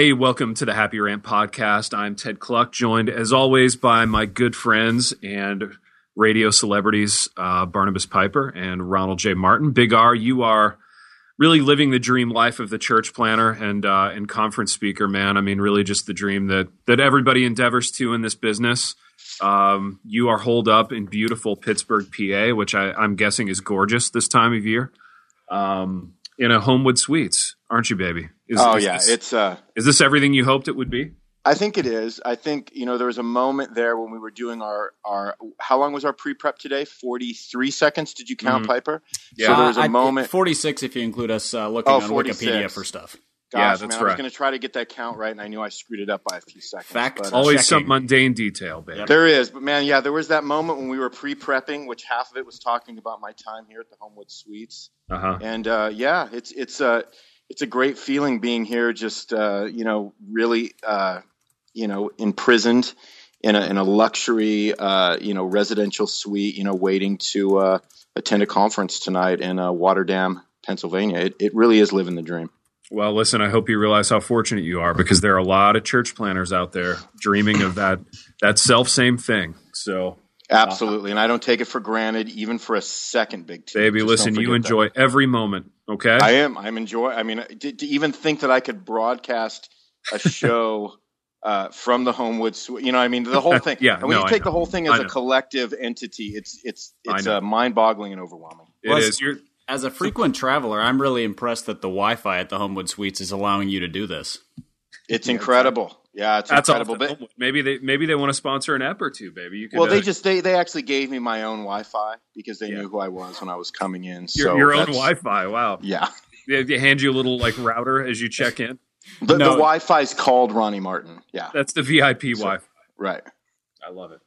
Hey, welcome to the Happy Rant podcast. I'm Ted Kluck, joined as always by my good friends and radio celebrities, uh, Barnabas Piper and Ronald J. Martin. Big R, you are really living the dream life of the church planter and uh, and conference speaker, man. I mean, really just the dream that that everybody endeavors to in this business. Um, you are holed up in beautiful Pittsburgh, PA, which I, I'm guessing is gorgeous this time of year. Um, in a Homewood Suites, aren't you, baby? Is, oh is yeah, this, it's. Uh, is this everything you hoped it would be? I think it is. I think you know there was a moment there when we were doing our our. How long was our pre prep today? Forty three seconds. Did you count, Mhm. Piper? Yeah. So there was Uh, a I- moment. 46 if you include us uh, looking Oh, on 46. Wikipedia for stuff. Gosh, Yeah, that's man, I was going to try to get that count right, and I knew I screwed it up by a few seconds. Fact. but, uh, Always some mundane detail, baby. There is, but man, yeah, there was that moment when we were pre-prepping, which half of it was talking about my time here at the Homewood Suites, Uh huh. and uh, yeah, it's it's a it's a great feeling being here, just uh, you know, really, uh, you know, imprisoned in a in a luxury, uh, you know, residential suite, you know, waiting to uh, attend a conference tonight in uh, Waterdam, Pennsylvania. It it really is living the dream. Well, listen, I hope you realize how fortunate you are because there are a lot of church planters out there dreaming of that that self same thing. So, Absolutely, and I don't take it for granted, even for a second. Big T. baby, Just listen, you forget that. enjoy every moment. Okay. I am. I'm enjoy. I mean, to, to even think that I could broadcast a show uh, from the Homewood, Suite, you know, I mean, the whole thing. Yeah, And when no, you take the whole thing as a collective entity, it's it's it's know. uh, mind-boggling and overwhelming. It Plus- is. You're, As a frequent traveler, I'm really impressed that the Wi-Fi at the Homewood Suites is allowing you to do this. It's incredible. Yeah, it's that's incredible. But, Maybe they maybe they want to sponsor an app or two, baby. You could. well, they uh, just they they actually gave me my own Wi-Fi because they Yeah. knew who I was when I was coming in. your, so your own Wi-Fi. Wow. Yeah, They, they hand you a little like router as you check in. the, No. the Wi-Fi's called Ronnie Martin. Yeah, That's the VIP Wi-Fi. right. I love it.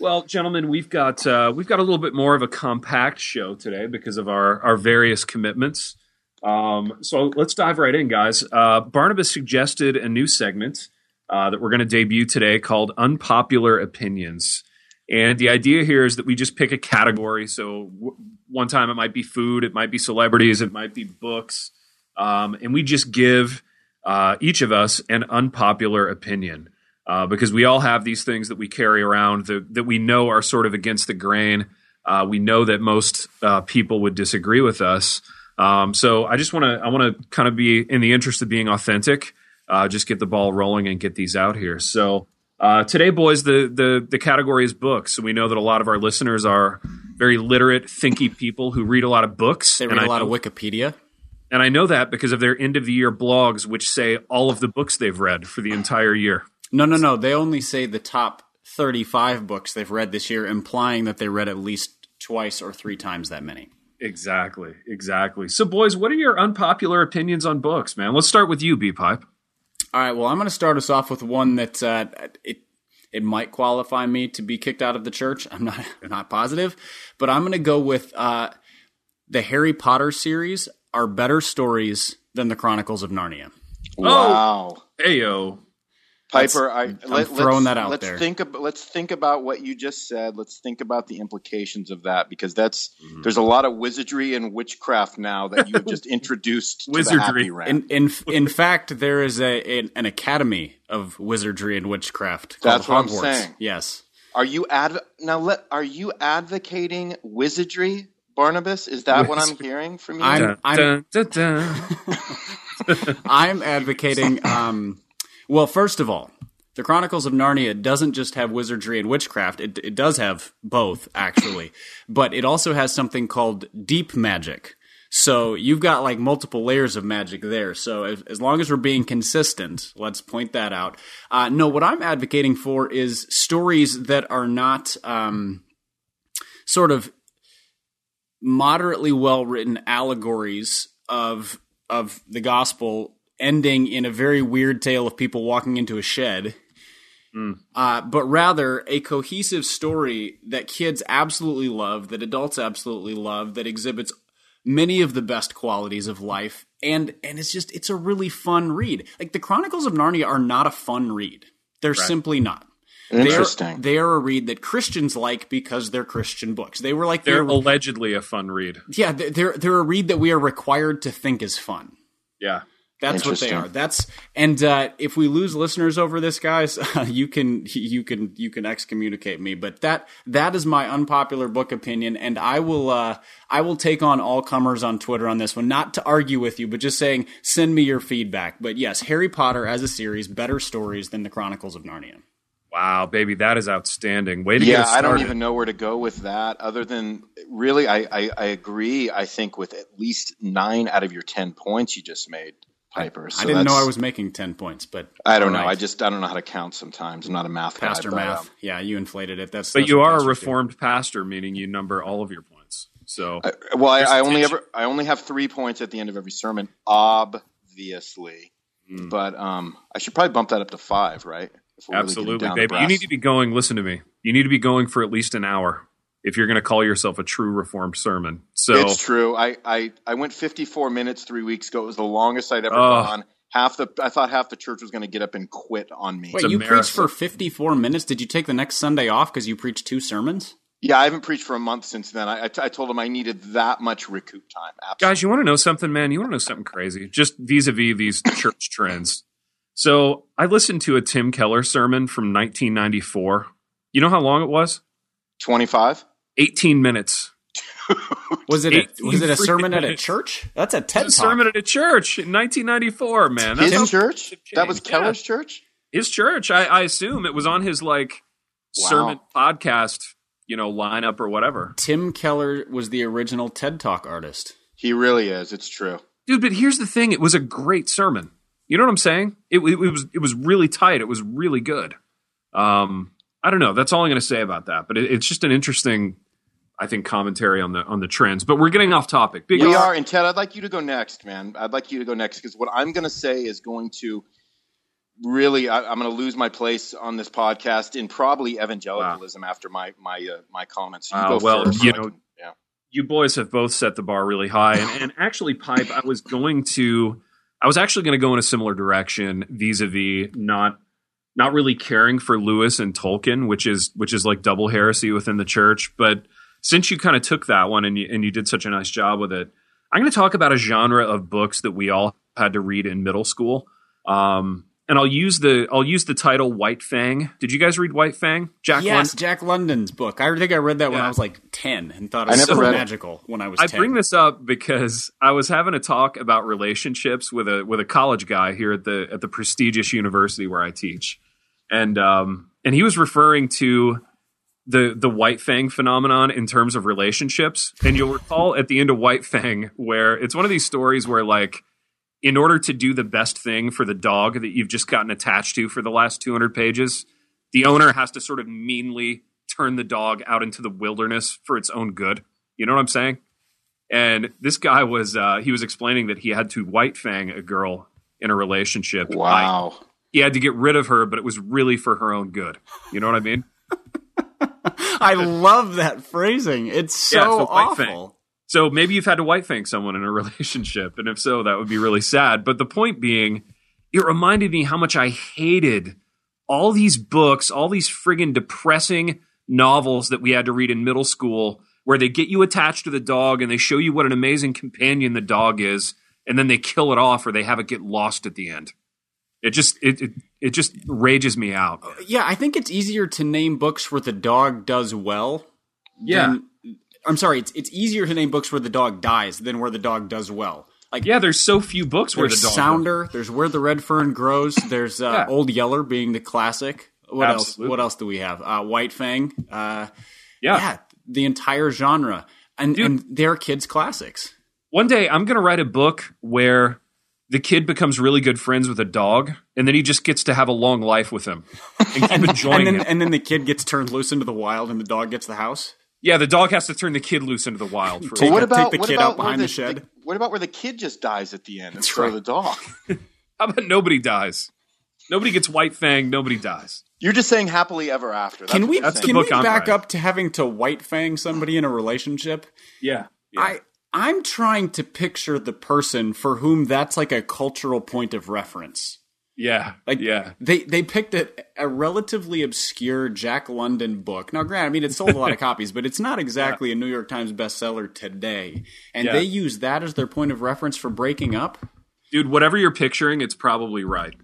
Well, gentlemen, we've got uh, we've got a little bit more of a compact show today because of our our various commitments. Um, so let's dive right in, guys. Uh, Barnabas suggested a new segment uh, that we're going to debut today called "Unpopular Opinions." And the idea here is that we just pick a category. So w- one time it might be food, it might be celebrities, it might be books, um, and we just give uh, each of us an unpopular opinion uh, because we all have these things that we carry around that, that we know are sort of against the grain. Uh, we know that most uh, people would disagree with us. Um, so I just want to I want to kind of be in the interest of being authentic, uh, just get the ball rolling and get these out here. So uh, today, boys, the the the category is books. So we know that a lot of our listeners are very literate, thinky people who read a lot of books. They and read I a lot know- of Wikipedia. and I know that because of their end of the year blogs, which say all of the books they've read for the entire year. No, no, no. They only say the top 35 books they've read this year, implying that they read at least twice or three times that many. Exactly, exactly. So, boys, what are your unpopular opinions on books, man? Let's start with you, B Pipe. All right. Well, I'm going to start us off with one that uh, it it might qualify me to be kicked out of the church. I'm not I'm not positive, but I'm going to go with uh, the Harry Potter series are better stories than the Chronicles of Narnia. Wow. Ayo. Piper, I, I'm let, throwing let's, that out let's there. Think ab- let's think about what you just said. Let's think about the implications of that because that's Mm-hmm. there's a lot of wizardry and witchcraft now that you've just introduced to Wizardry. the happy. In in in fact, there is a an, an academy of wizardry and witchcraft. Called That's what I'm Hogwarts. saying. Yes. are you adv- now? Let are you advocating wizardry, Barnabas? Is that what I'm hearing from you? I'm- I'm-. I'm advocating. Um, well, first of all, the Chronicles of Narnia doesn't just have wizardry and witchcraft. It, it does have both, actually, but it also has something called deep magic. So you've got like multiple layers of magic there. So as, as long as we're being consistent, let's point that out. Uh, no, what I'm advocating for is stories that are not um, sort of moderately well written allegories of of the gospel ending in a very weird tale of people walking into a shed uh, but rather a cohesive story that kids absolutely love that adults absolutely love that exhibits many of the best qualities of life and and it's just it's a really fun read like the chronicles of narnia are not a fun read they're simply not Interesting. they're, they're a read that Christians like because they're Christian books. They were like They're they're, allegedly a fun read. yeah, they're they're a read that we are required to think is fun. Yeah. That's what they are. That's and uh, if we lose listeners over this, guys, uh, you can you can you can excommunicate me. But that that is my unpopular book opinion, and I will uh, I will take on all comers on Twitter on this one, not to argue with you, but just saying send me your feedback. But yes, Harry Potter as a series, better stories than the Chronicles of Narnia. Wow, baby, that is outstanding. Way to yeah, get I don't even know where to go with that. Other than really, I, I, I agree. I think with at least nine out of your ten points you just made. Piper. So I didn't know I was making ten points, but I don't know. Right. I just I don't know how to count sometimes. I'm not a math pastor guy, math. But, um, yeah, you inflated it. That's but that's you are a reformed do. pastor, meaning you number all of your points. So I, well, I, I only ever I only have three points at the end of every sermon, obviously. Mm. But um, I should probably bump that up to five, right? Absolutely, really baby. You need to be going. Listen to me. You need to be going for at least an hour if you're going to call yourself a true reformed sermon. So it's true. I, I, I went 54 minutes three weeks ago. It was the longest I'd ever uh, gone. Half the I thought half the church was going to get up and quit on me. Wait, you marathon. preached for 54 minutes? Did you take the next Sunday off because you preached two sermons? Yeah, I haven't preached for a month since then. I, I, t- I told him I needed that much recoup time. Absolutely. Guys, you want to know something, man? You want to know something crazy? Just vis-a-vis these church trends. So I listened to a Tim Keller sermon from 1994. You know how long it was? 25. 18 minutes. was it a, was it a sermon minutes. at a church? That's a TED a sermon at a church in 1994, man. That's his church? That was Keller's yeah. church? His church. I, I, assume it was on his like wow. sermon podcast, you know, lineup or whatever. Tim Keller was the original TED Talk artist. He really is. It's true. Dude, but here's the thing. It was a great sermon. You know what I'm saying? It, it, it was it was really tight. It was really good. Um, I don't know. That's all I'm going to say about that. But it, it's just an interesting I think commentary on the on the trends. But we're getting off topic. Big we are, and Ted, I'd like you to go next, man. I'd like you to go next because what I'm going to say is going to really, I, am going to lose my place on this podcast in probably evangelicalism wow. after my my uh, my comments. You uh, well, you know, can, yeah. you boys have both set the bar really high, and, and actually, pipe. I was going to, I was actually going to go in a similar direction vis-a-vis not not really caring for Lewis and Tolkien, which is which is like double heresy within the church, but since you kind of took that one and you, and you did such a nice job with it, I'm going to talk about a genre of books that we all had to read in middle school. Um, and I'll use the I'll use the title White Fang. Did you guys read White Fang? Jack yes, London? Jack London's book. I think I read that yeah. when I was like ten and thought it was so magical when I was. I 10. bring this up because I was having a talk about relationships with a with a college guy here at the at the prestigious university where I teach, and um, and he was referring to the the White Fang phenomenon in terms of relationships. And you'll recall at the end of White Fang where it's one of these stories where like in order to do the best thing for the dog that you've just gotten attached to for the last 200 pages, the owner has to sort of meanly turn the dog out into the wilderness for its own good. You know what I'm saying? And this guy was uh, he was explaining that he had to white fang a girl in a relationship. Wow. I, he had to get rid of her, but it was really for her own good. You know what I mean? I love that phrasing. It's so, yeah, so awful. So maybe you've had to white fang someone in a relationship, and if so, that would be really sad. But the point being, it reminded me how much I hated all these books, all these friggin' depressing novels that we had to read in middle school, where they get you attached to the dog and they show you what an amazing companion the dog is, and then they kill it off or they have it get lost at the end. It just it, it it just rages me out. Yeah, I think it's easier to name books where the dog does well. Yeah. Than, I'm sorry, it's it's easier to name books where the dog dies than where the dog does well. Like yeah, there's so few books where the dog Sounder, does. there's Where the Red Fern Grows, there's uh, yeah. Old Yeller being the classic. What Absolutely. else? What else do we have? Uh, White Fang. Uh, yeah. yeah, the entire genre, and Dude, and they're kids classics. One day I'm gonna write a book where the kid becomes really good friends with a dog, and then he just gets to have a long life with him and keep enjoying and then, And then the kid gets turned loose into the wild, and the dog gets the house. Yeah, the dog has to turn the kid loose into the wild. For take, what about, take the kid out behind the, the, shed? The, what about where the kid just dies at the end That's instead right. of the dog? How about nobody dies? Nobody gets white fang. Nobody dies. You're just saying happily ever after. That's can we can we back up to having to white fang somebody in a relationship? Yeah. yeah. I I'm trying to picture the person for whom that's like a cultural point of reference. Yeah. Like yeah. They they picked a, a relatively obscure Jack London book. Now granted, I mean it sold a lot of copies, but it's not exactly yeah. a New York Times bestseller today. And yeah. they use that as their point of reference for breaking up. Dude, whatever you're picturing, it's probably right.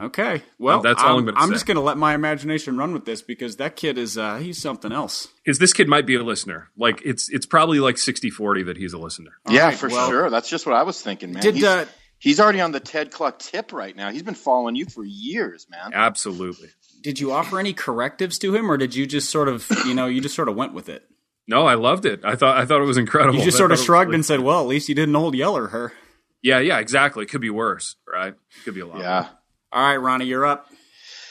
Okay. Well, That's all I'm I'm, gonna I'm say. just going to let my imagination run with this because that kid is uh, he's something else. Because this kid might be a listener. Like it's it's probably like 60-40 that he's a listener. yeah, right, for well- sure. That's just what I was thinking, man. Did he's, uh, he's already on the Ted Kluck tip right now. He's been following you for years, man. Absolutely. did you offer any correctives to him, or did you just sort of you know you just sort of went with it? No, I loved it. I thought I thought it was incredible. You just I sort of thought it was shrugged really- and said, "Well, at least you didn't old yeller her." Yeah, yeah, exactly. It could be worse, right? It could be a lot. Yeah. All right, Ronnie, you're up.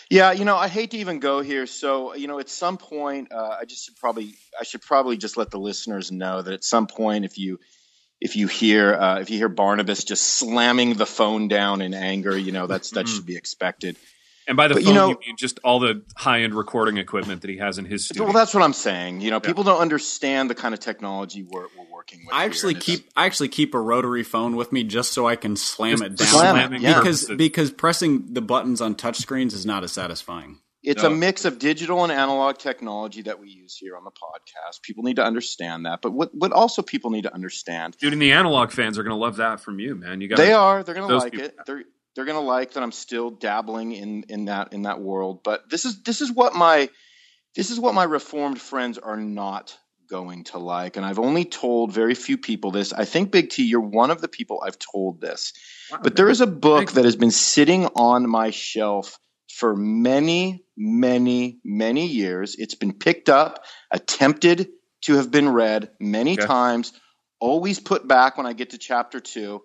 Yeah, you know, I hate to even go here. So, you know, at some point, uh, I just should probably, I should probably just let the listeners know that at some point, if you, if you hear, uh, if you hear Barnabas just slamming the phone down in anger, you know, that's that should be expected. And by the But, phone, you you, know- mean just all the high end recording equipment that he has in his studio. Well, that's what I'm saying. You know, people don't understand the kind of technology we're, we're working with. I actually and keep I actually keep a rotary phone with me just so I can slam it down. slam it, yeah. because because pressing the buttons on touchscreens is not as satisfying. It's No. a mix of digital and analog technology that we use here on the podcast. People need to understand that. But what, what also people need to understand Dude, and the analog fans are going to love that from you, man. You got They are. They're going to like people- it. They're they're going to like that I'm still dabbling in in that in that world. But this is this is what my this is what my reformed friends are not going to like. And I've only told very few people this. I think Big T, you're one of the people I've told this. But there is a book that has been sitting on my shelf for many, many, many years. It's been picked up, attempted to have been read many Okay. times, always put back when I get to chapter two.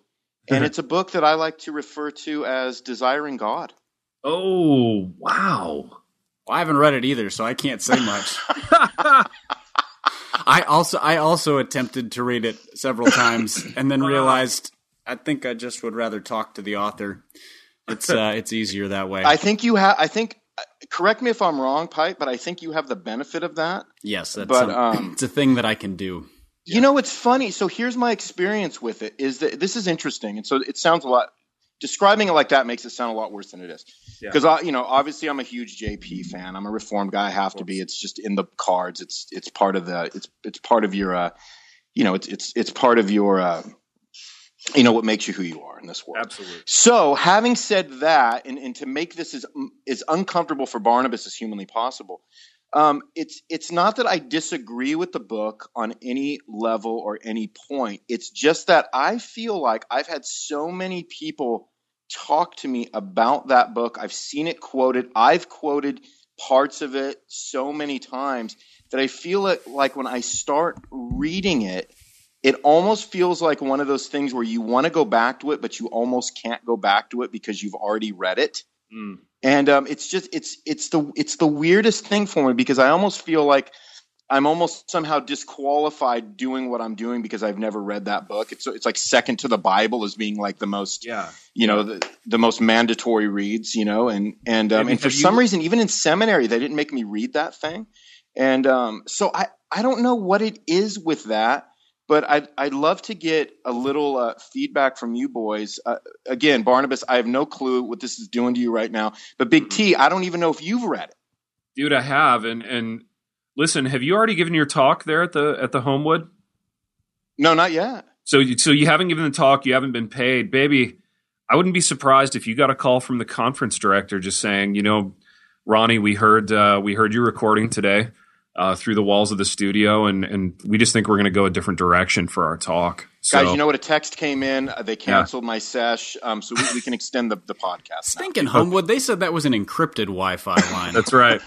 And it's a book that I like to refer to as Desiring God. Oh, wow. Well, I haven't read it either, so I can't say much. I also I also attempted to read it several times and then realized I think I just would rather talk to the author. It's uh, it's easier that way. I think you have, I think, correct me if I'm wrong, Pipe, but I think you have the benefit of that. yes, that's but, some- um, it's a thing that I can do. You know, it's funny. So here's my experience with it is that this is interesting. And so it sounds a lot, describing it like that makes it sound a lot worse than it is. Yeah. Because I, you know, obviously I'm a huge JP fan. I'm a reformed guy. I have to be. It's just in the cards. It's, it's part of the, it's, it's part of your, uh, you know, it's, it's, it's part of your, uh, you know, what makes you who you are in this world. Absolutely. So, having said that, and, and to make this as as uncomfortable for Barnabas as humanly possible, um, it's it's not that I disagree with the book on any level or any point. It's just that I feel like I've had so many people talk to me about that book. I've seen it quoted. I've quoted parts of it so many times that I feel it like when I start reading it, it almost feels like one of those things where you want to go back to it, but you almost can't go back to it because you've already read it. Mm. And um, it's just it's it's the it's the weirdest thing for me because I almost feel like I'm almost somehow disqualified doing what I'm doing because I've never read that book. It's it's like second to the Bible as being like the most Yeah. you know the, the most mandatory reads you know and and um, and for you- some reason even in seminary they didn't make me read that thing and um, so I I don't know what it is with that but I'd, I'd love to get a little uh, feedback from you boys. Uh, again, Barnabas, I have no clue what this is doing to you right now. But Big T, I don't even know if you've read it. Dude, I have. And and listen, have you already given your talk there at the at the Homewood? No, not yet. So you, so you haven't given the talk, you haven't been paid, baby. I wouldn't be surprised if you got a call from the conference director just saying, you know, Ronnie, we heard uh, we heard you recording today uh, through the walls of the studio, and and we just think we're going to go a different direction for our talk. So, Guys, you know what? A text came in. Uh, They canceled my sesh, um, so we, we can extend the, the podcast. now. Stinking Homewood, they said that was an encrypted Wi-Fi line. that's right.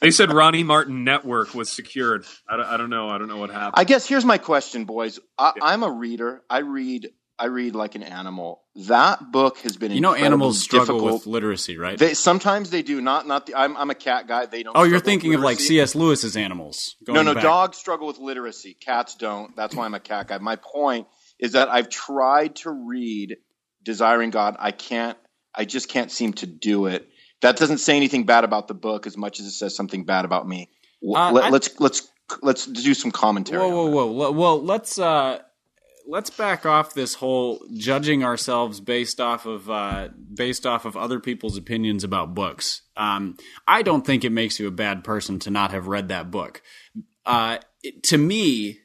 they said Ronnie Martin Network was secured. I don't, I don't know. I don't know what happened. I guess here's my question, boys. I, I'm a reader. I read. I read like an animal. That book has been you know animals struggle difficult. with literacy, right? They, sometimes they do. Not not the. I'm I'm a cat guy. They don't. oh, you're thinking of like. C.S. Lewis's animals. No, no. back. Dogs struggle with literacy. Cats don't. That's why I'm a cat guy. My point is that I've tried to read Desiring God. I can't. I just can't seem to do it. That doesn't say anything bad about the book as much as it says something bad about me. Uh, Let, I- let's let's let's do some commentary. Whoa, whoa, whoa. Well, let's uh, let's back off this whole judging ourselves based off of uh, based off of other people's opinions about books. Um, I don't think it makes you a bad person to not have read that book. Uh, it- to me,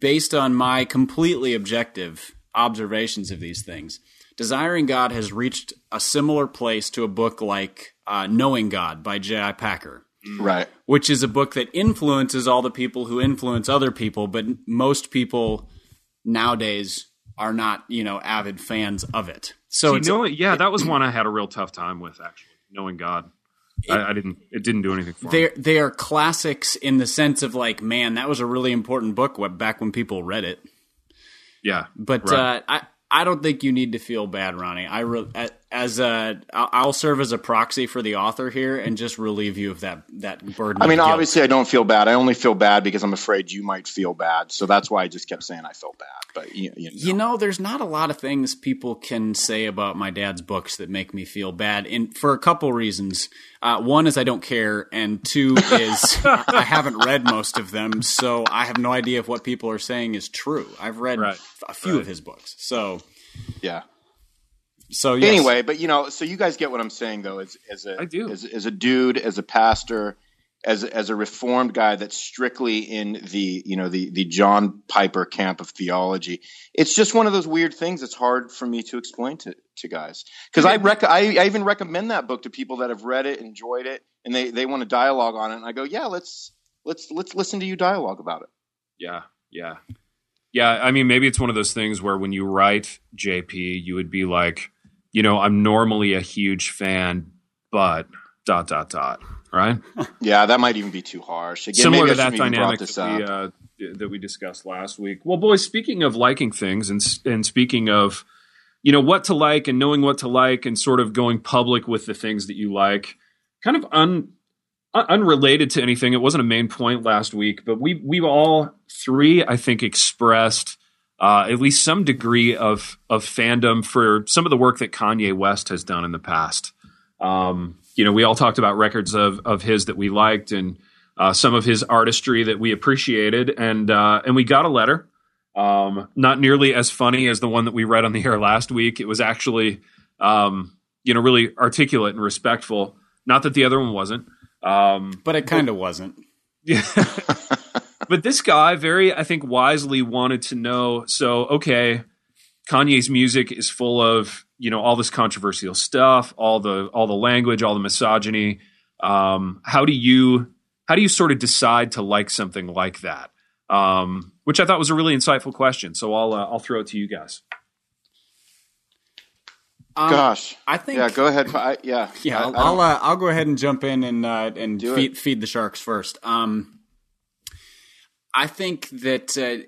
based on my completely objective observations of these things, Desiring God has reached a similar place to a book like uh, Knowing God by J.I. Packer. Right. Which is a book that influences all the people who influence other people, but most people nowadays are not, you know, avid fans of it. So See, it's, knowing, yeah, that was one I had a real tough time with actually. Knowing God, I, I didn't. It didn't do anything for me. they they are classics in the sense of like, man, that was a really important book back when people read it. Yeah, But Right. uh, I I don't think you need to feel bad, Ronnie. I re- as a I'll serve as a proxy for the author here and just relieve you of that that burden. I mean, obviously, I don't feel bad. I only feel bad because I'm afraid you might feel bad. So that's why I just kept saying I felt bad. But you, you know. You know, there's not a lot of things people can say about my dad's books that make me feel bad, and for a couple reasons. Uh, one is I don't care, and two is I haven't read most of them, so I have no idea if what people are saying is true. I've read Right. a few of his books, so yeah. So yes. Anyway, but you know, so you guys get what I'm saying, though. As as a I do. as, as a dude, as a pastor, as as a reformed guy that's strictly in the you know the the John Piper camp of theology. It's just one of those weird things. that's hard for me to explain to to guys because I rec- I, I even recommend that book to people that have read it, enjoyed it, and they they want to dialogue on it. And I go, yeah, let's let's let's listen to you dialogue about it. Yeah, yeah, yeah. I mean, maybe it's one of those things where when you write JP, you would be like, you know, I'm normally a huge fan, but dot dot dot, right? Yeah, that might even be too harsh. Again, Similar maybe to that dynamic that we, uh, that we discussed last week. Well, boys, speaking of liking things and and speaking of, you know, what to like and knowing what to like and sort of going public with the things that you like, kind of un un- unrelated to anything. It wasn't a main point last week, but we we all three, I think, expressed uh, at least some degree of of fandom for some of the work that Kanye West has done in the past. Um, you know, we all talked about records of of his that we liked and uh, some of his artistry that we appreciated, and uh, and we got a letter. Um, not nearly as funny as the one that we read on the air last week. It was actually, um, you know, really articulate and respectful. Not that the other one wasn't. Um, but it kind of wasn't. yeah. but this guy very, I think, wisely wanted to know. So, okay, Kanye's music is full of you know all this controversial stuff, all the all the language, all the misogyny. Um, how do you how do you sort of decide to like something like that? Um, which I thought was a really insightful question. So I'll uh, I'll throw it to you guys. Um, Gosh, I think yeah, go ahead. I, yeah, Yeah, I- I'll I I'll, uh, I'll go ahead and jump in and uh, and feed feed the sharks first. Um, I think that uh,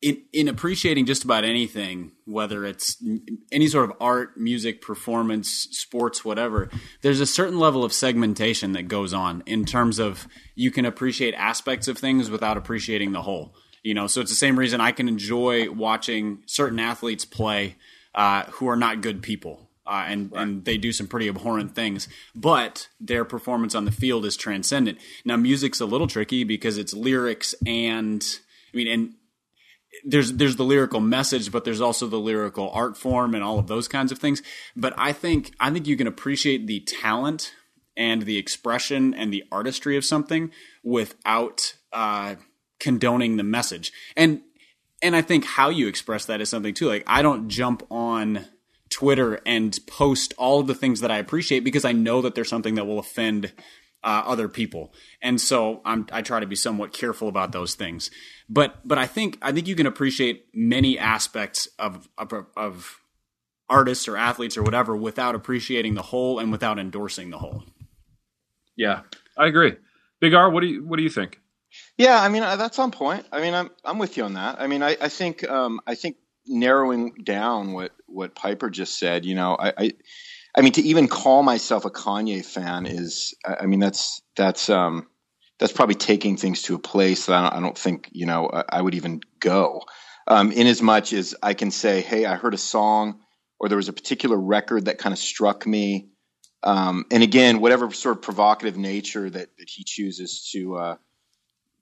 in in appreciating just about anything, whether it's any sort of art, music, performance, sports, whatever, there's a certain level of segmentation that goes on in terms of you can appreciate aspects of things without appreciating the whole. You know, so it's the same reason I can enjoy watching certain athletes play uh, who are not good people. Uh, and, and they do some pretty abhorrent things, but their performance on the field is transcendent. Now, music's a little tricky because it's lyrics and, I mean, and there's there's the lyrical message, but there's also the lyrical art form and all of those kinds of things. But I think I think you can appreciate the talent and the expression and the artistry of something without uh, condoning the message. And and I think how you express that is something too. Like I don't jump on Twitter and post all of the things that I appreciate because I know that there's something that will offend uh, other people, and so I'm, I try to be somewhat careful about those things. But but I think I think you can appreciate many aspects of of, of artists or athletes or whatever without appreciating the whole and without endorsing the whole. Yeah, I agree. Big R, what do you what do you think? Yeah, I mean that's on point. I mean, I'm I'm with you on that. I mean, I, I think um, I think narrowing down what what Piper just said. You know, I, I I mean to even call myself a Kanye fan is I mean that's that's um that's probably taking things to a place that I don't, I don't think you know I, I would even go. Um, in as much as I can say, hey, I heard a song or there was a particular record that kind of struck me. Um, and again, whatever sort of provocative nature that, that he chooses to uh,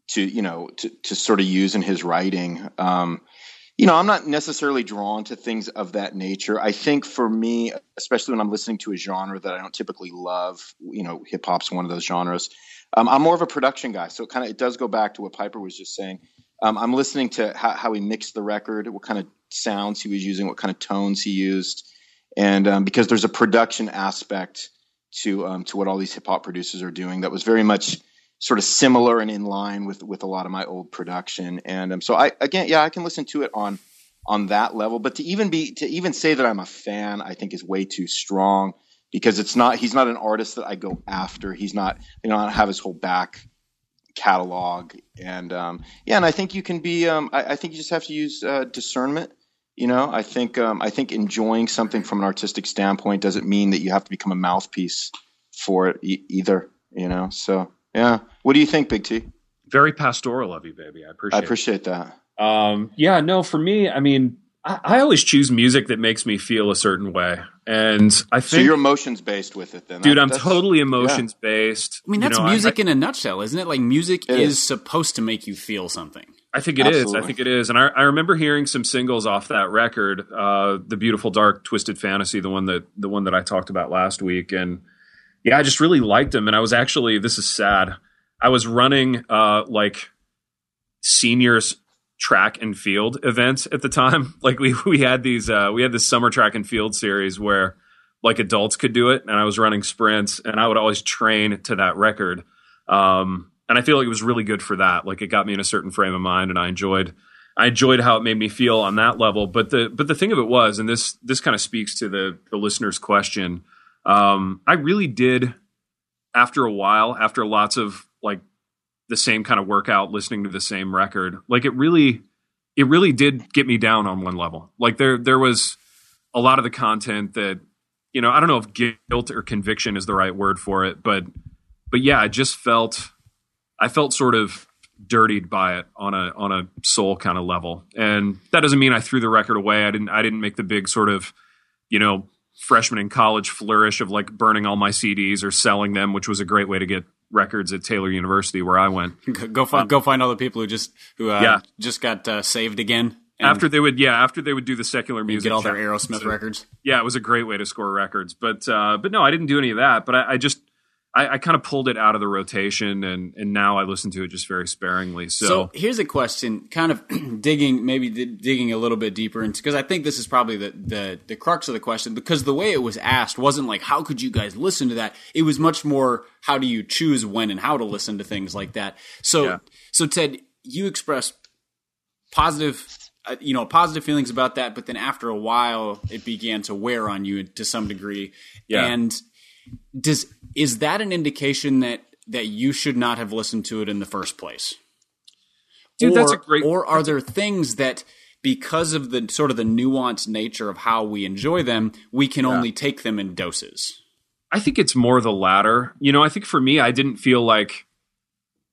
to you know to, to sort of use in his writing. Um, you know, I'm not necessarily drawn to things of that nature. I think for me, especially when I'm listening to a genre that I don't typically love, you know, hip hop's one of those genres. Um, I'm more of a production guy, so it kind of it does go back to what Piper was just saying. Um, I'm listening to how, how he mixed the record, what kind of sounds he was using, what kind of tones he used, and um, because there's a production aspect to um, to what all these hip hop producers are doing that was very much sort of similar and in line with with a lot of my old production. And um, so I again, yeah, I can listen to it on on that level. But to even be to even say that I'm a fan, I think is way too strong because it's not. He's not an artist that I go after. He's not. You know, I don't have his whole back catalog and um, yeah and i think you can be um, I, I, think you just have to use uh, discernment you know i think um, i think enjoying something from an artistic standpoint doesn't mean that you have to become a mouthpiece for it e- either you know so yeah. What do you think, Big T? Very pastoral of you, baby. I appreciate. I appreciate that. Um, yeah. No, for me, I mean, I, I, always choose music that makes me feel a certain way, and I think so. You're emotions based with it, then, dude. That, I'm totally emotions yeah. based. I mean, that's you know, music I, in a nutshell, isn't it? Like, music it is. is supposed to make you feel something. I think it Absolutely. is. I think it is. And I, I, remember hearing some singles off that record, uh, "The Beautiful Dark Twisted Fantasy," the one that the one that I talked about last week, and yeah, I just really liked him. And I was actually, this is sad. I was running uh, like seniors track and field events at the time. Like we we had these uh, we had this summer track and field series where like adults could do it, and I was running sprints, and I would always train to that record. Um, and I feel like it was really good for that. Like it got me in a certain frame of mind, and I enjoyed I enjoyed how it made me feel on that level. But the but the thing of it was, and this this kind of speaks to the the listener's question. Um, I really did after a while, after lots of like the same kind of workout, listening to the same record, like it really, it really did get me down on one level. Like there, there was a lot of the content that, you know, I don't know if guilt or conviction is the right word for it, but, but yeah, I just felt, I felt sort of dirtied by it on a on a soul kind of level. And that doesn't mean I threw the record away. I didn't I didn't make the big sort of, you know, freshman in college flourish of like burning all my CDs or selling them, which was a great way to get records at Taylor University where I went. Go find um, go find all the people who just who uh, yeah. just got uh, saved again. After they would, yeah, after they would do the secular music, get all their Aerosmith records. Yeah, it was a great way to score records. But uh, but no, I didn't do any of that. But I, I just I, I kind of pulled it out of the rotation, and and now I listen to it just very sparingly. So, so here's a question, kind of digging maybe digging a little bit deeper into because I think this is probably the, the the crux of the question because the way it was asked wasn't like how could you guys listen to that. It was much more how do you choose when and how to listen to things like that. So yeah. so Ted, you expressed positive uh, you know positive feelings about that but then after a while it began to wear on you to some degree yeah. and does is that an indication that that you should not have listened to it in the first place? Dude, or, that's a great. Or are there things that because of the sort of the nuanced nature of how we enjoy them, we can yeah. only take them in doses? I think it's more the latter. You know, I think for me, I didn't feel like,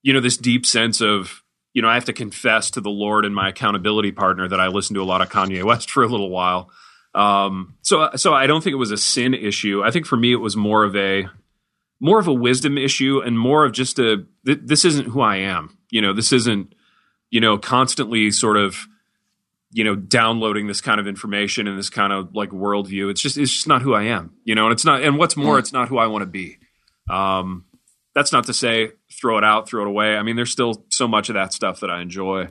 you know, this deep sense of, you know, I have to confess to the Lord and my accountability partner that I listened to a lot of Kanye West for a little while. Um, so, so I don't think it was a sin issue. I think for me, it was more of a, more of a wisdom issue and more of just a, th- this isn't who I am. You know, this isn't, you know, constantly sort of, you know, downloading this kind of information and this kind of like worldview. It's just, it's just not who I am, you know, and it's not, and what's more, it's not who I want to be. Um, that's not to say throw it out, throw it away. I mean, there's still so much of that stuff that I enjoy.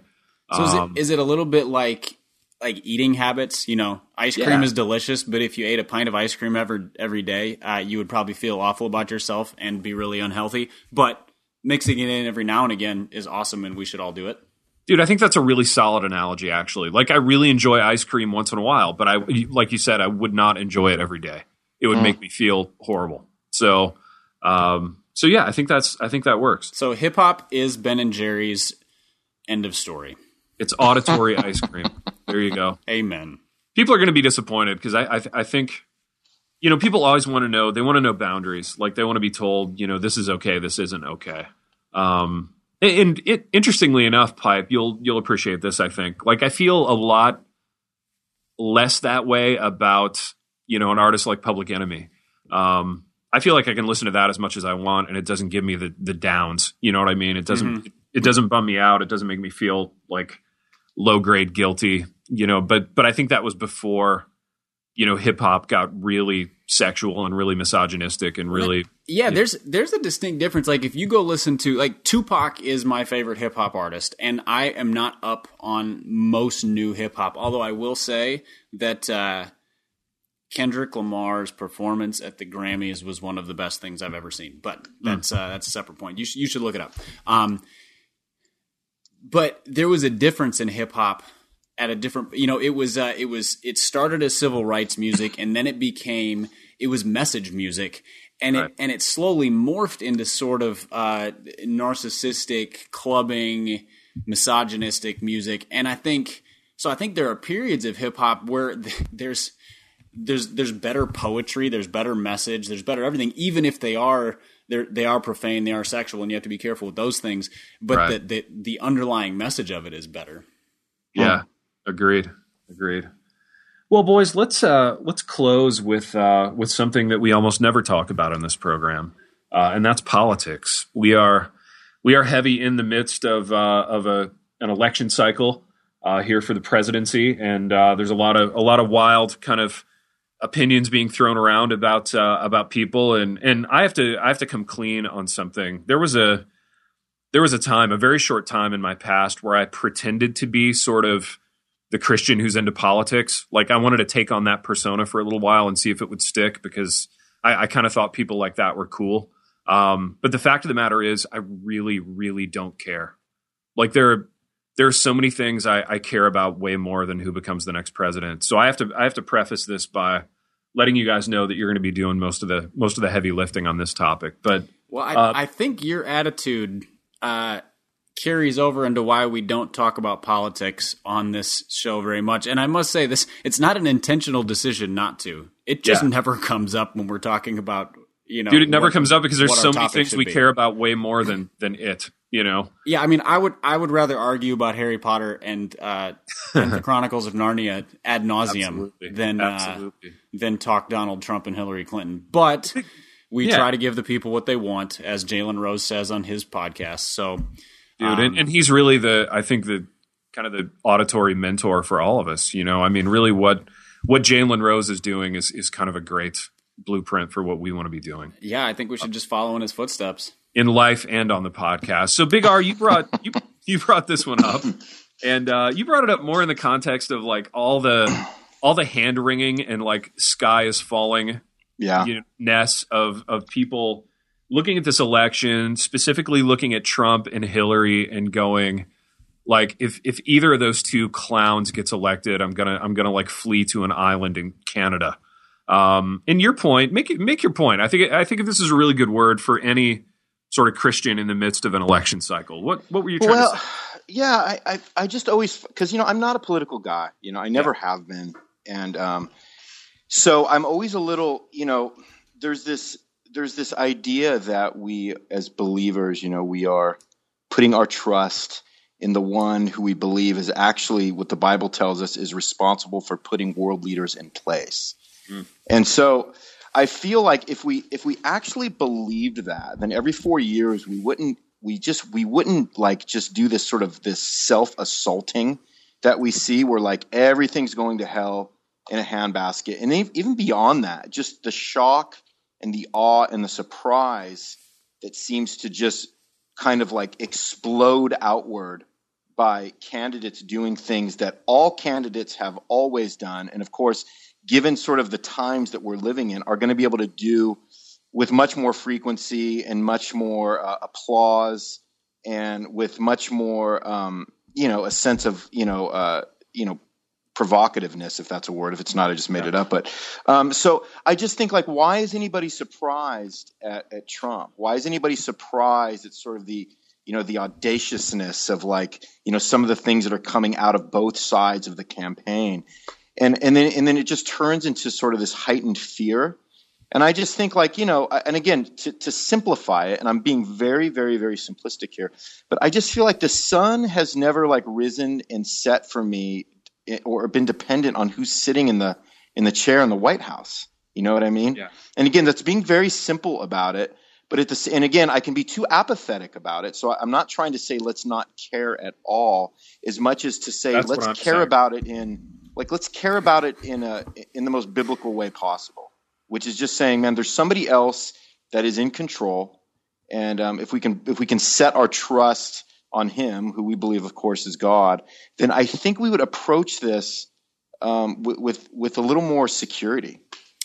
So is, it, um, is it a little bit like like eating habits. You know, ice cream yeah. is delicious, but if you ate a pint of ice cream every every day, uh, you would probably feel awful about yourself and be really unhealthy. But mixing it in every now and again is awesome, and we should all do it. Dude, I think that's a really solid analogy. Actually, like I really enjoy ice cream once in a while, but I, like you said, I would not enjoy it every day. It would mm. make me feel horrible. So, um, so yeah, I think that's I think that works. So hip hop is Ben and Jerry's end of story. It's auditory ice cream. There you go. Amen. People are going to be disappointed because I, I, I think you know people always want to know they want to know boundaries. Like they want to be told you know this is okay, this isn't okay. Um, and, it, interestingly enough, pipe you'll you'll appreciate this. I think like I feel a lot less that way about you know an artist like Public Enemy. Um, I feel like I can listen to that as much as I want, and it doesn't give me the the downs. You know what I mean? It doesn't mm-hmm. it, it doesn't bum me out. It doesn't make me feel like low grade guilty, you know, but but I think that was before, you know, hip hop got really sexual and really misogynistic and really yeah, there's there's a distinct difference. Like if you go listen to like Tupac is my favorite hip hop artist, and I am not up on most new hip hop. Although I will say that uh, Kendrick Lamar's performance at the Grammys was one of the best things I've ever seen. But that's uh, that's a separate point. You sh- you should look it up. Um, but there was a difference in hip hop at a different. You know, it was uh, it was it started as civil rights music, and then it became it was message music, and Right. it and it slowly morphed into sort of uh, narcissistic clubbing, misogynistic music. And I think so. I think there are periods of hip hop where th- there's there's there's better poetry, there's better message, there's better everything, even if they are they're, they are profane, they are sexual, and you have to be careful with those things. But Right. the, the the underlying message of it is better. Yeah, agreed. Agreed. Well, boys, let's uh, let's close with uh, with something that we almost never talk about in this program, uh, and that's politics. We are we are heavy in the midst of uh, of a an election cycle uh, here for the presidency, and uh, there's a lot of a lot of wild kind of opinions being thrown around about about people, and and I have to I have to come clean on something. There was a there was a time, a very short time in my past, where I pretended to be sort of the Christian who's into politics. Like I wanted to take on that persona for a little while and see if it would stick because I, I kind of thought people like that were cool. Um, but the fact of the matter is, I really, really don't care. Like there, are, there are so many things I, I care about way more than who becomes the next president. So I have to, I have to preface this by letting you guys know that you're going to be doing most of the most of the heavy lifting on this topic. But Well, I, Uh, I think your attitude uh, carries over into why we don't talk about politics on this show very much. And I must say this: it's not an intentional decision not to. It just Yeah. never comes up when we're talking about you know. dude, it never what- comes up because there's so many things we be. care about way more than than it. You know. Yeah, I mean, I would I would rather argue about Harry Potter and uh, and the Chronicles of Narnia ad nauseum Absolutely. than uh, than talk Donald Trump and Hillary Clinton. But we Yeah. try to give the people what they want, as Jalen Rose says on his podcast. So, dude. Um, and, and he's really the I think the kind of the auditory mentor for all of us. You know, I mean, really what what Jalen Rose is doing is is kind of a great blueprint for what we want to be doing yeah, I think we should just follow in his footsteps. in life and on the podcast. So, Big R, you brought you you brought this one up, and uh, you brought it up more in the context of like all the all the hand wringing and like sky is falling Yeah. you know, ness of of people looking at this election, specifically looking at Trump and Hillary, and going like, if if either of those two clowns gets elected, I'm gonna I'm gonna like flee to an island in Canada. Um, and your point, make it make your point. I think I think this is a really good word for any sort of Christian in the midst of an election cycle. What what were you trying well, to say? yeah, I, I, I just always because you know I'm not a political guy. You know, I never have been, and um, so I'm always a little. You know, there's this there's this idea that we as believers, you know, we are putting our trust in the one who we believe is actually what the Bible tells us is responsible for putting world leaders in place. Hmm. And so I feel like if we if we actually believed that, then every four years we wouldn't we just we wouldn't like just do this sort of this self assaulting that we see where like everything's going to hell in a handbasket, and even beyond that, just the shock and the awe and the surprise that seems to just kind of like explode outward by candidates doing things that all candidates have always done, and of course given sort of the times that we're living in, are going to be able to do with much more frequency and much more uh, applause and with much more, um, you know, a sense of, you know, uh, you know, provocativeness, if that's a word. If it's not, I just made it up. But um, so I just think, like, why is anybody surprised at, at Trump? Why is anybody surprised at sort of the you know the audaciousness of like you know some of the things that are coming out of both sides of the campaign and and then and then it just turns into sort of this heightened fear and i just think like you know and again to, to simplify it and i'm being very very very simplistic here but i just feel like the sun has never like risen and set for me or been dependent on who's sitting in the in the chair in the white house you know what i mean Yeah. and again that's being very simple about it but at the and again i can be too apathetic about it so i'm not trying to say let's not care at all as much as to say That's let's care saying. about it in like let's care about it in a in the most biblical way possible which is just saying, man, there's somebody else that is in control, and um, if we can if we can set our trust on Him, who we believe, of course, is God, then I think we would approach this um, with, with with a little more security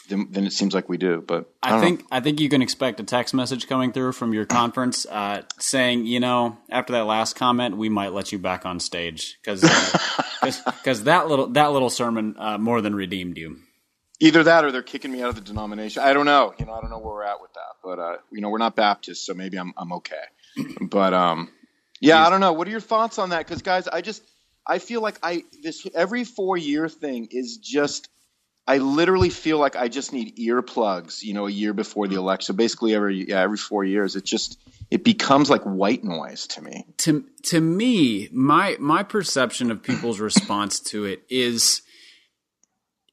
than, than, it seems like we do. But I, I think know. I think you can expect a text message coming through from your conference uh, saying, you know, after that last comment, we might let you back on stage because because uh, that little that little sermon uh, more than redeemed you. Either that, or they're kicking me out of the denomination. I don't know. You know, I don't know where we're at with that. But uh, you know, we're not Baptists, so maybe I'm I'm okay. But um, yeah, I don't know. What are your thoughts on that? Because guys, I just I feel like I this every four year thing is just I literally feel like I just need earplugs, you know, a year before the election. Basically, every yeah, every four years, it just it becomes like white noise to me. To to me, my my perception of people's response to it is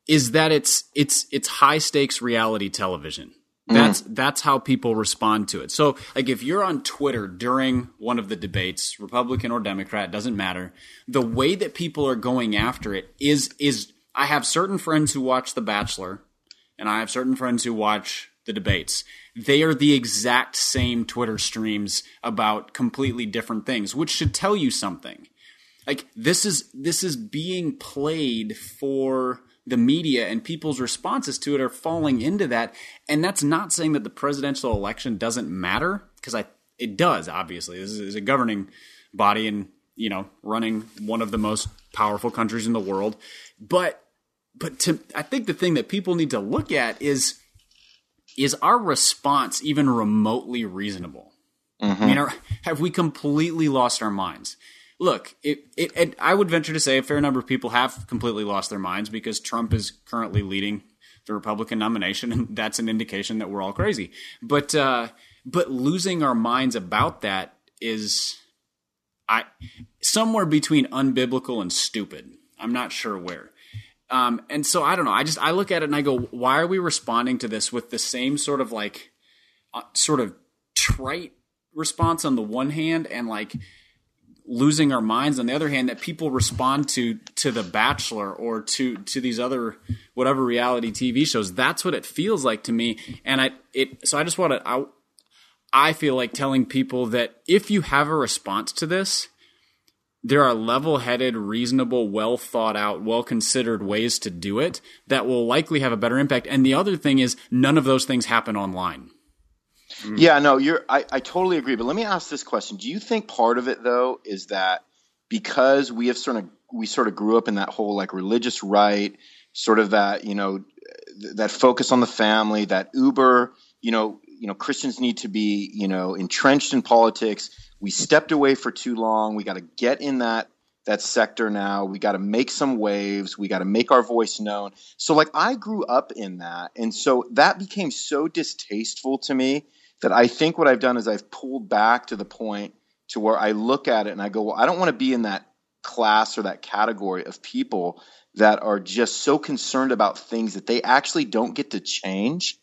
is that it's it's it's high stakes reality television. That's mm. that's how people respond to it. So, like, if you're on Twitter during one of the debates, Republican or Democrat, doesn't matter. The way that people are going after it is is I have certain friends who watch The Bachelor, and I have certain friends who watch the debates. They are the exact same Twitter streams about completely different things, which should tell you something. Like this is this is being played for the media and people's responses to it are falling into that. And that's not saying that the presidential election doesn't matter because I it does. Obviously, this is a governing body and you know running one of the most powerful countries in the world. But but to I think the thing that people need to look at is is our response even remotely reasonable? Mm-hmm. I mean, are, have we completely lost our minds? Look, it, it, I would venture to say a fair number of people have completely lost their minds because Trump is currently leading the Republican nomination, and that's an indication that we're all crazy. But uh, but losing our minds about that is, I somewhere between unbiblical and stupid. I'm not sure where. Um, and so I don't know. I just I look at it and I go, why are we responding to this with the same sort of like, uh, sort of trite response on the one hand, and like losing our minds on the other hand that people respond to to the bachelor or to to these other whatever reality tv shows. That's what it feels like to me. And i it so i just want to i i feel like telling people that if you have a response to this there are level-headed reasonable well thought out well considered ways to do it that will likely have a better impact. And the other thing is none of those things happen online Mm. Yeah, no, you're. I, I totally agree. But let me ask this question: Do you think part of it though is that because we have sort of we sort of grew up in that whole like religious right, sort of that you know that focus on the family, that uber, you know, you know Christians need to be you know entrenched in politics. We stepped away for too long. We got to get in that that sector now. We got to make some waves. We got to make our voice known. So like I grew up in that, and so that became so distasteful to me that I think what I've done is I've pulled back to the point to where I look at it and I go, well, I don't want to be in that class or that category of people that are just so concerned about things that they actually don't get to change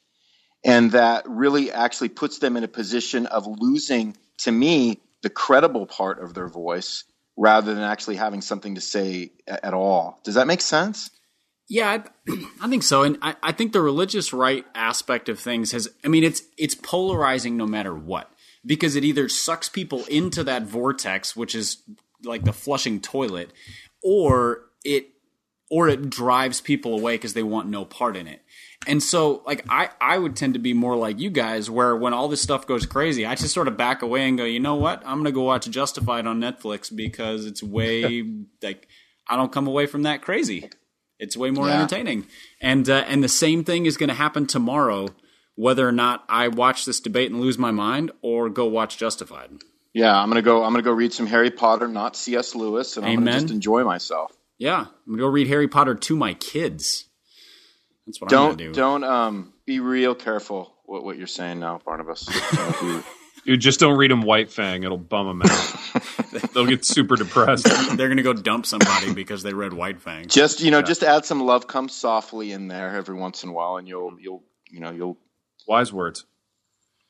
and that really actually puts them in a position of losing to me the credible part of their voice rather than actually having something to say at all. Does that make sense? Yeah, I, I, think so, and I, I, think the religious right aspect of things has. I mean, it's it's polarizing no matter what because it either sucks people into that vortex, which is like the flushing toilet, or it or it drives people away because they want no part in it. And so, like, I, I would tend to be more like you guys, where when all this stuff goes crazy, I just sort of back away and go, you know what? I'm going to go watch Justified on Netflix because it's way, like, I don't come away from that crazy. It's way more yeah. entertaining. And uh, and the same thing is going to happen tomorrow, whether or not I watch this debate and lose my mind or go watch Justified. Yeah, I'm gonna go. I'm gonna go read some Harry Potter, not C.S. Lewis, and Amen. I'm gonna just enjoy myself. Yeah, I'm gonna go read Harry Potter to my kids. That's what don't, I'm gonna do. Don't um, be real careful what, what you're saying now, Barnabas. Dude, just don't read them White Fang. It'll bum them out. They'll get super depressed. They're going to go dump somebody because they read White Fang. Just you know, yeah. just add some love comes softly in there every once in a while, and you'll you'll you know you'll wise words.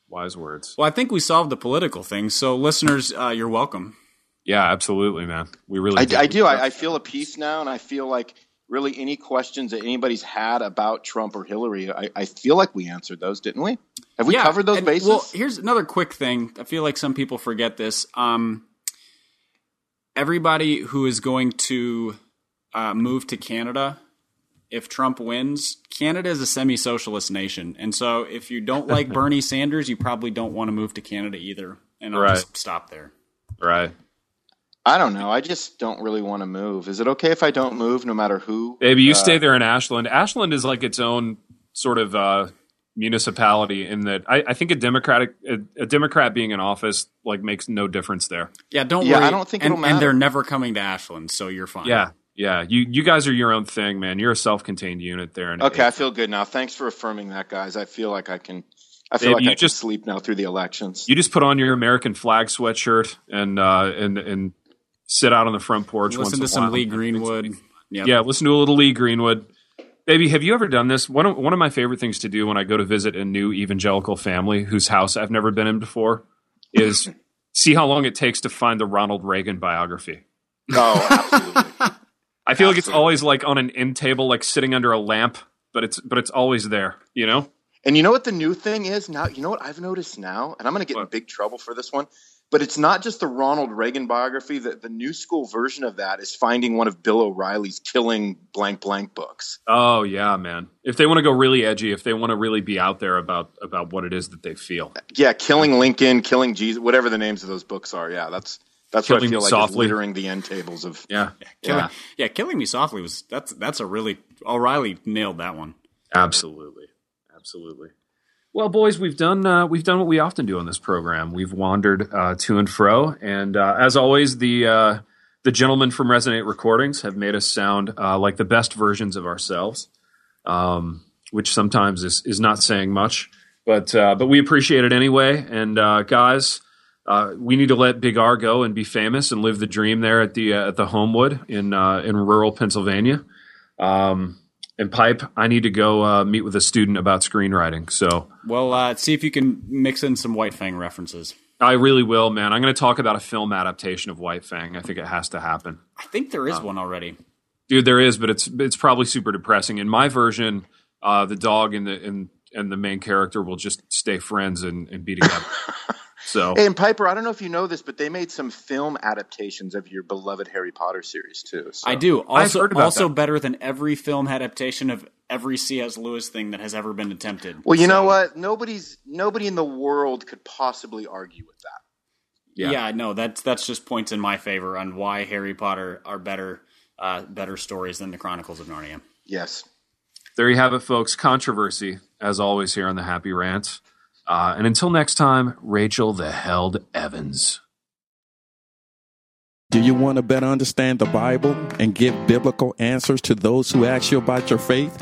Wise words. Well, I think we solved the political thing. So, listeners, uh, you're welcome. Yeah, absolutely, man. We really. I do. I, I, I feel a peace now, and I feel like really any questions that anybody's had about Trump or Hillary. I, I feel like we answered those, didn't we? Have we Yeah, covered those and- bases? Well, here's another quick thing. I feel like some people forget this. Um, everybody who is going to uh, move to Canada, if Trump wins, Canada is a semi-socialist nation, and so if you don't like Bernie Sanders, you probably don't want to move to Canada either. And I'll Right. just stop there. Right. I don't know. I just don't really want to move. Is it okay if I don't move, no matter who? Baby, you Uh, stay there in Ashland. Ashland is like its own sort of uh, municipality in that I, I think a democratic a, a Democrat being in office like makes no difference there. Yeah, don't Yeah, worry. I don't think and, it'll matter. and they're never coming to Ashland, so you're fine. Yeah, yeah. You you guys are your own thing, man. You're a self-contained unit there. And Okay, I feel good now. Thanks for affirming that, guys. I feel like I can. I feel Babe, like you I can just- sleep now through the elections. you just put on your American flag sweatshirt and uh, and and sit out on the front porch. Listen in to a some while. Lee Greenwood. Yep. Yeah, listen to a little Lee Greenwood. Baby, have you ever done this? One of, one of my favorite things to do when I go to visit a new evangelical family whose house I've never been in before is see how long it takes to find the Ronald Reagan biography. Oh, absolutely. I feel like it's always like on an end table, like sitting under a lamp, but it's but it's always there. You know? And you know what the new thing is now? You know what I've noticed now, and I'm going to get in big trouble for this one. But it's not just the Ronald Reagan biography. The, the new school version of that is finding one of Bill O'Reilly's killing blank blank books. Oh yeah, man. If they want to go really edgy, if they want to really be out there about about what it is that they feel, Yeah, killing Lincoln, killing Jesus, whatever the names of those books are. Yeah, that's that's what I Killing feel Me like is Softly. littering the end tables of. yeah, Killing, Yeah. yeah, killing me softly was that's that's a really O'Reilly nailed that one. Absolutely, absolutely. Well, boys, we've done uh, we've done what we often do on this program. We've wandered uh, to and fro, and uh, as always, the uh, the gentlemen from Resonate Recordings have made us sound uh, like the best versions of ourselves, um, which sometimes is is not saying much, but uh, but we appreciate it anyway. And guys, we need to let Big R go and be famous and live the dream there at the at the Homewood in in rural Pennsylvania. Um, and Pipe, I need to go uh, meet with a student about screenwriting. So Well, uh, see if you can mix in some White Fang references. I really will, man. I'm going to talk about a film adaptation of White Fang. I think it has to happen, I think there is one already. dude. There is, but it's it's probably super depressing. In my version, uh, the dog and the and and the main character will just stay friends and, and be together. so Hey, and Piper, I don't know if you know this, but they made some film adaptations of your beloved Harry Potter series too. So. I do. Also, heard about also that. better than every film adaptation of every C.S. Lewis thing that has ever been attempted. Well, you know what? Nobody's nobody in the world could possibly argue with that. Yeah. Yeah. no, that's that's just points in my favor on why Harry Potter are better uh, better stories than the Chronicles of Narnia. Yes. there you have it, folks. Controversy, as always, here on the Happy Rants. Uh, and until next time, Rachel the Held Evans. Do you want to better understand the Bible and give biblical answers to those who ask you about your faith?